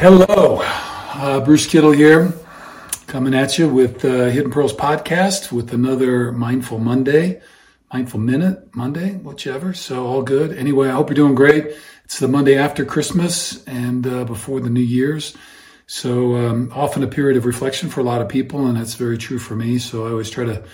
Hello, uh, Bruce Kittle here, coming at you with uh, Hidden Pearls podcast with another Mindful Monday, Mindful Minute Monday, whichever. So all good. Anyway, I hope you're doing great. It's the Monday after Christmas and uh, before the New Year's. So um, often a period of reflection for a lot of people, and that's very true for me. So I always try to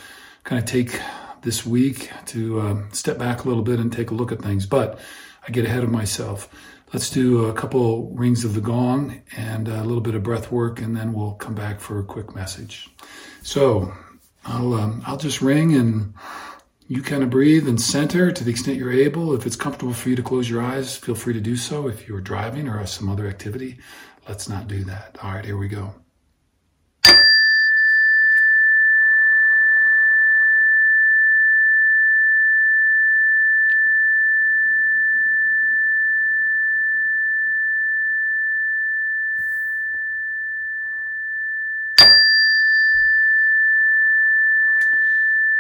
kind of take this week to uh, step back a little bit and take a look at things, but I get ahead of myself. Let's do a couple rings of the gong and a little bit of breath work, and then we'll come back for a quick message. So I'll um, I'll just ring, and you kind of breathe and center to the extent you're able. If it's comfortable for you to close your eyes, feel free to do so. If you're driving or some other activity, let's not do that. All right, here we go.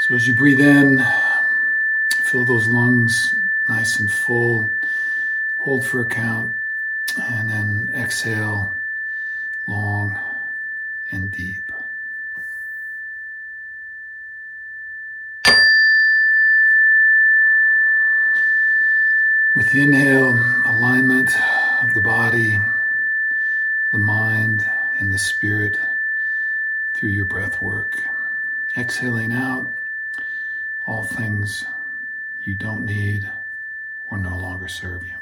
So as you breathe in, fill those lungs nice and full. Hold for a count, and then exhale long and deep. With the inhale, alignment of the body, the mind, and the spirit through your breath work. Exhaling out, all things you don't need or no longer serve you.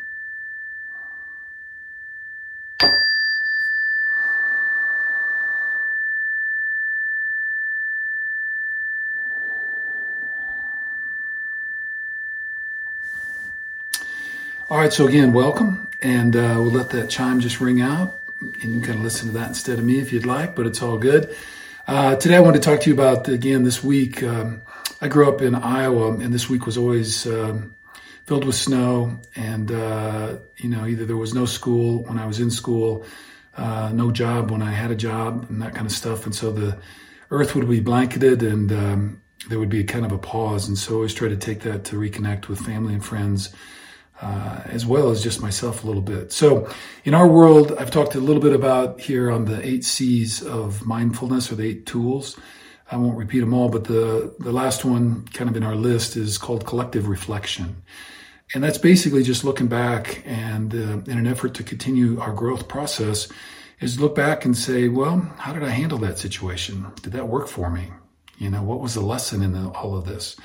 All right, so again, welcome, and uh, we'll let that chime just ring out, and you can listen to that instead of me if you'd like, but it's all good. Uh, today, I want to talk to you about again this week. Um, I grew up in Iowa, and this week was always um, filled with snow. And uh, you know, either there was no school when I was in school, uh, no job when I had a job, and that kind of stuff. And so the earth would be blanketed, and um, there would be kind of a pause. And so I always try to take that to reconnect with family and friends. Uh, as well as just myself a little bit. So, in our world, I've talked a little bit about here on the eight C's of mindfulness or the eight tools. I won't repeat them all, but the, the last one kind of in our list is called collective reflection. And that's basically just looking back and uh, in an effort to continue our growth process is look back and say, well, how did I handle that situation? Did that work for me? You know, what was the lesson in the, all of this?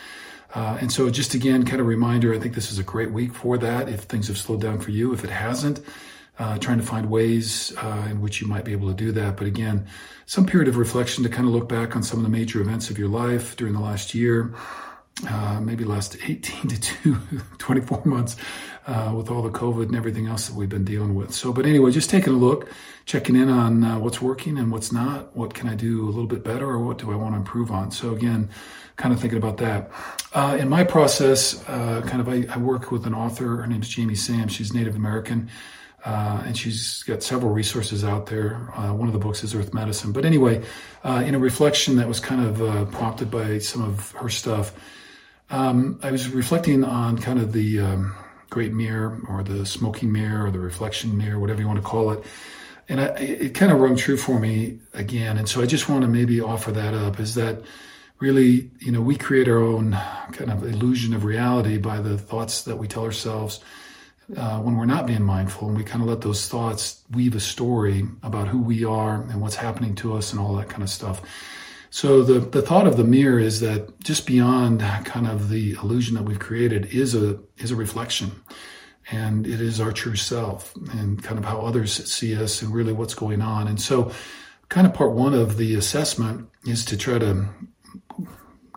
Uh, and so just again, kind of reminder, I think this is a great week for that. If things have slowed down for you, if it hasn't, uh, trying to find ways uh, in which you might be able to do that. But again, some period of reflection to kind of look back on some of the major events of your life during the last year, uh, maybe last 18 to two, 24 months uh, with all the COVID and everything else that we've been dealing with. So, but anyway, just taking a look, checking in on uh, what's working and what's not. What can I do a little bit better or what do I want to improve on? So again, kind of thinking about that. Uh, in my process, kind of I, I work with an author. Her name is Jamie Sams. She's Native American. Uh, and she's got several resources out there. Uh, one of the books is Earth Medicine. But anyway, uh, in a reflection that was kind of uh, prompted by some of her stuff, um, I was reflecting on kind of the um, Great Mirror or the Smoking Mirror or the Reflection Mirror, whatever you want to call it. And I, it kind of rung true for me again. And so I just want to maybe offer that up is that really, you know, we create our own kind of illusion of reality by the thoughts that we tell ourselves uh, when we're not being mindful and we kind of let those thoughts weave a story about who we are and what's happening to us and all that kind of stuff. So the, the thought of the mirror is that just beyond kind of the illusion that we've created is a is a reflection. And it is our true self and kind of how others see us and really what's going on. And so kind of part one of the assessment is to try to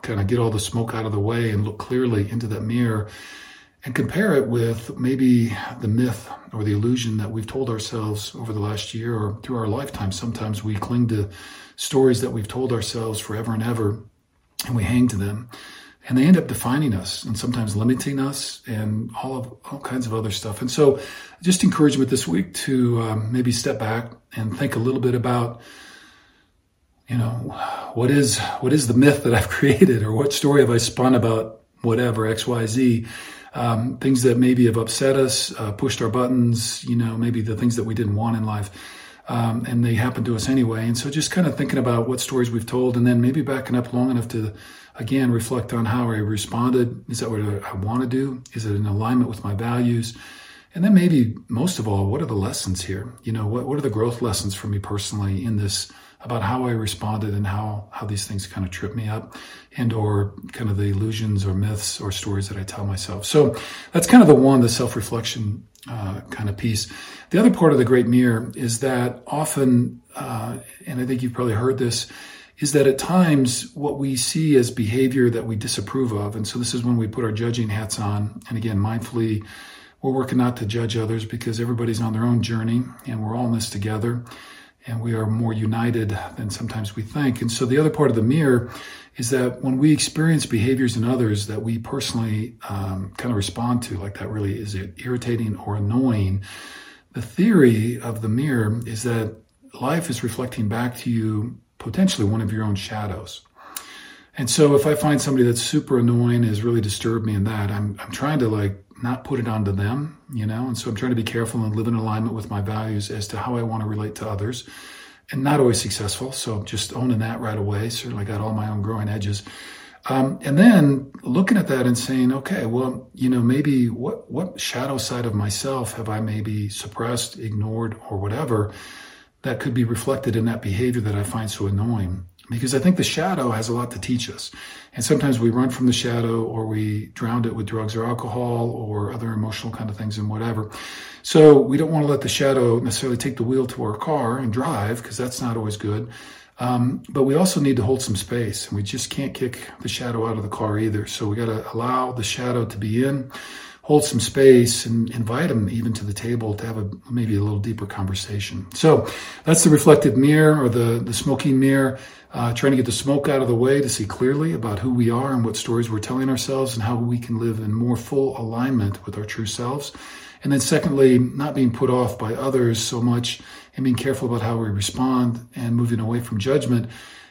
kind of get all the smoke out of the way and look clearly into that mirror and compare it with maybe the myth or the illusion that we've told ourselves over the last year or through our lifetime. Sometimes we cling to stories that we've told ourselves forever and ever, and we hang to them. And they end up defining us and sometimes limiting us and all of all kinds of other stuff. And so, just encouragement this week to um, maybe step back and think a little bit about, you know, what is what is the myth that I've created, or what story have I spun about whatever X Y Z um, things that maybe have upset us, uh, pushed our buttons, you know, maybe the things that we didn't want in life. Um, and they happen to us anyway. And so just kind of thinking about what stories we've told and then maybe backing up long enough to, again, reflect on how I responded. Is that what I want to do? Is it in alignment with my values? And then maybe most of all, what are the lessons here? You know, what, what are the growth lessons for me personally in this about how I responded and how, how these things kind of trip me up and or kind of the illusions or myths or stories that I tell myself. So that's kind of the one, the self-reflection uh, kind of piece. The other part of the great mirror is that often, uh, and I think you've probably heard this, is that at times what we see as behavior that we disapprove of, and so this is when we put our judging hats on, and again, mindfully, we're working not to judge others because everybody's on their own journey and we're all in this together and we are more united than sometimes we think. And so the other part of the mirror is that when we experience behaviors in others that we personally um, kind of respond to, like that really is it irritating or annoying, the theory of the mirror is that life is reflecting back to you potentially one of your own shadows. And so if I find somebody that's super annoying, has really disturbed me in that, I'm, I'm trying to like not put it onto them, you know? And so I'm trying to be careful and live in alignment with my values as to how I want to relate to others. And not always successful. So just owning that right away. Certainly got all my own growing edges. Um, and then looking at that and saying, okay, well, you know, maybe what, what shadow side of myself have I maybe suppressed, ignored, or whatever that could be reflected in that behavior that I find so annoying? Because I think the shadow has a lot to teach us. And sometimes we run from the shadow or we drown it with drugs or alcohol or other emotional kind of things and whatever. So we don't want to let the shadow necessarily take the wheel to our car and drive because that's not always good. Um, but we also need to hold some space and we just can't kick the shadow out of the car either. So we got to allow the shadow to be in hold some space and invite them even to the table to have a maybe a little deeper conversation. So that's the reflected mirror or the the smoking mirror. Uh, trying to get the smoke out of the way to see clearly about who we are and what stories we're telling ourselves and how we can live in more full alignment with our true selves. And then secondly, not being put off by others so much and being careful about how we respond and moving away from judgment.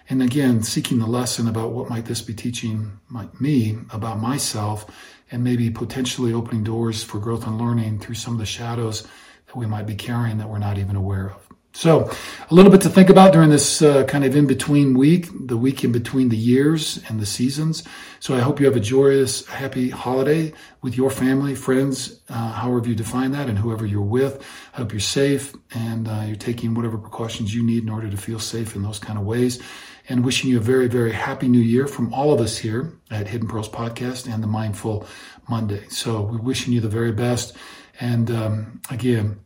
And again, seeking the lesson about what might this be teaching might me about myself and maybe potentially opening doors for growth and learning through some of the shadows that we might be carrying that we're not even aware of. So, a little bit to think about during this uh, kind of in between week, the week in between the years and the seasons. So, I hope you have a joyous, happy holiday with your family, friends, uh, however you define that, and whoever you're with. I hope you're safe and uh, you're taking whatever precautions you need in order to feel safe in those kind of ways and wishing you a very, very happy new year from all of us here at Hidden Pearls Podcast and the Mindful Monday. So we're wishing you the very best. And um, again,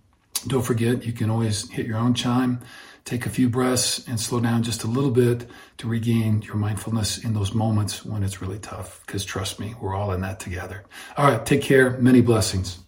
don't forget, you can always hit your own chime, take a few breaths, and slow down just a little bit to regain your mindfulness in those moments when it's really tough. Because trust me, we're all in that together. All right, take care. Many blessings.